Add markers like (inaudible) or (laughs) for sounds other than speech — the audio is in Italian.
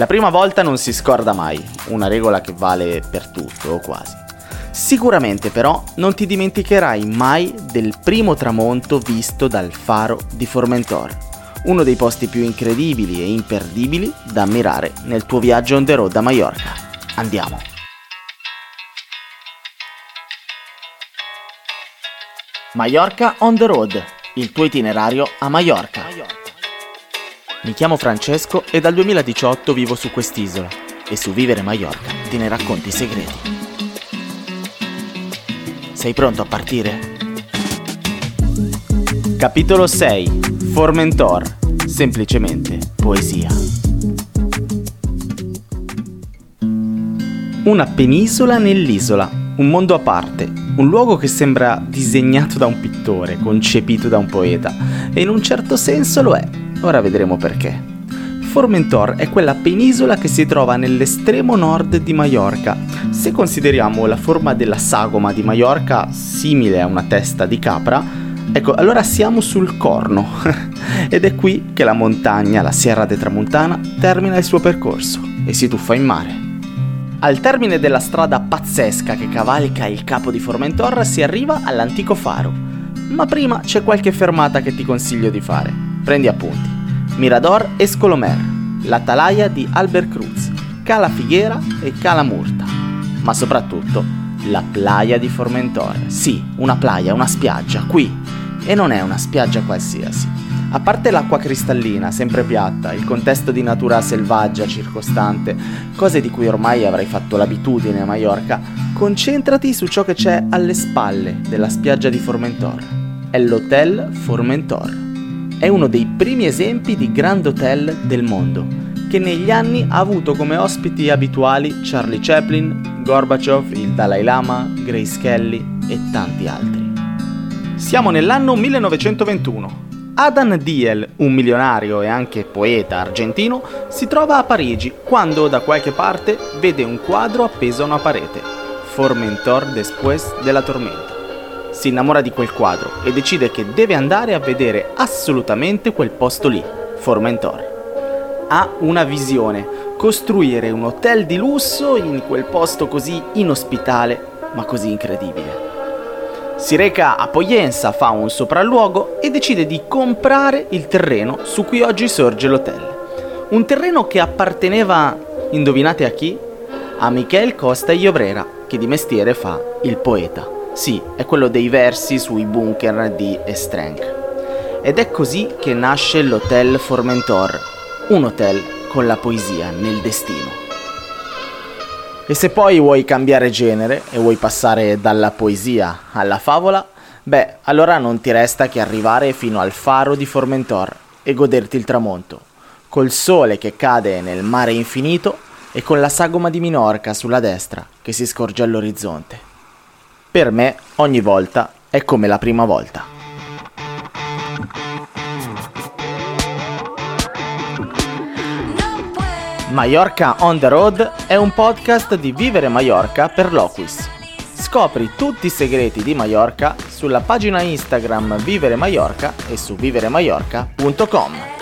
La prima volta non si scorda mai, una regola che vale per tutto o quasi. Sicuramente però non ti dimenticherai mai del primo tramonto visto dal faro di Formentor, uno dei posti più incredibili e imperdibili da ammirare nel tuo viaggio on the road a Mallorca. Andiamo! Mallorca on the road, il tuo itinerario a Mallorca. Mi chiamo Francesco e dal 2018 vivo su quest'isola e su Vivere Mallorca te ne racconto i segreti. Sei pronto a partire? Capitolo 6 Formentor, semplicemente poesia. Una penisola nell'isola, un mondo a parte, un luogo che sembra disegnato da un pittore, concepito da un poeta, e in un certo senso lo è. Ora vedremo perché. Formentor è quella penisola che si trova nell'estremo nord di Maiorca. Se consideriamo la forma della sagoma di Maiorca simile a una testa di capra, ecco, allora siamo sul corno. (laughs) Ed è qui che la montagna, la Sierra de Tramuntana, termina il suo percorso e si tuffa in mare. Al termine della strada pazzesca che cavalca il capo di Formentor si arriva all'antico faro. Ma prima c'è qualche fermata che ti consiglio di fare. Prendi appunti. Mirador e Scolomer, l'Atalaia di Albert Cruz, Cala Figuera e Cala Murta. Ma soprattutto la playa di Formentor. Sì, una playa, una spiaggia, qui. E non è una spiaggia qualsiasi. A parte l'acqua cristallina, sempre piatta, il contesto di natura selvaggia circostante, cose di cui ormai avrai fatto l'abitudine a Mallorca, concentrati su ciò che c'è alle spalle della spiaggia di Formentor. È l'Hotel Formentor. È uno dei primi esempi di grand hotel del mondo, che negli anni ha avuto come ospiti abituali Charlie Chaplin, Gorbachev, il Dalai Lama, Grace Kelly e tanti altri. Siamo nell'anno 1921 Adam Diel, un milionario e anche poeta argentino, si trova a Parigi quando da qualche parte vede un quadro appeso a una parete, Formentor después de la tormenta. Si innamora di quel quadro e decide che deve andare a vedere assolutamente quel posto lì, Formentor. Ha una visione, costruire un hotel di lusso in quel posto così inospitale ma così incredibile. Si reca a Poyensa, fa un sopralluogo e decide di comprare il terreno su cui oggi sorge l'hotel. Un terreno che apparteneva, indovinate a chi? A Michel Costa Iobrera, che di mestiere fa il poeta. Sì, è quello dei versi sui bunker di Estrenk. Ed è così che nasce l'Hotel Formentor, un hotel con la poesia nel destino. E se poi vuoi cambiare genere e vuoi passare dalla poesia alla favola, beh, allora non ti resta che arrivare fino al faro di Formentor e goderti il tramonto, col sole che cade nel mare infinito e con la sagoma di Minorca sulla destra che si scorge all'orizzonte. Per me ogni volta è come la prima volta. Mallorca on the Road è un podcast di Vivere Mallorca per Loquis. Scopri tutti i segreti di Mallorca sulla pagina Instagram Vivere Mallorca e su viveremallorca.com.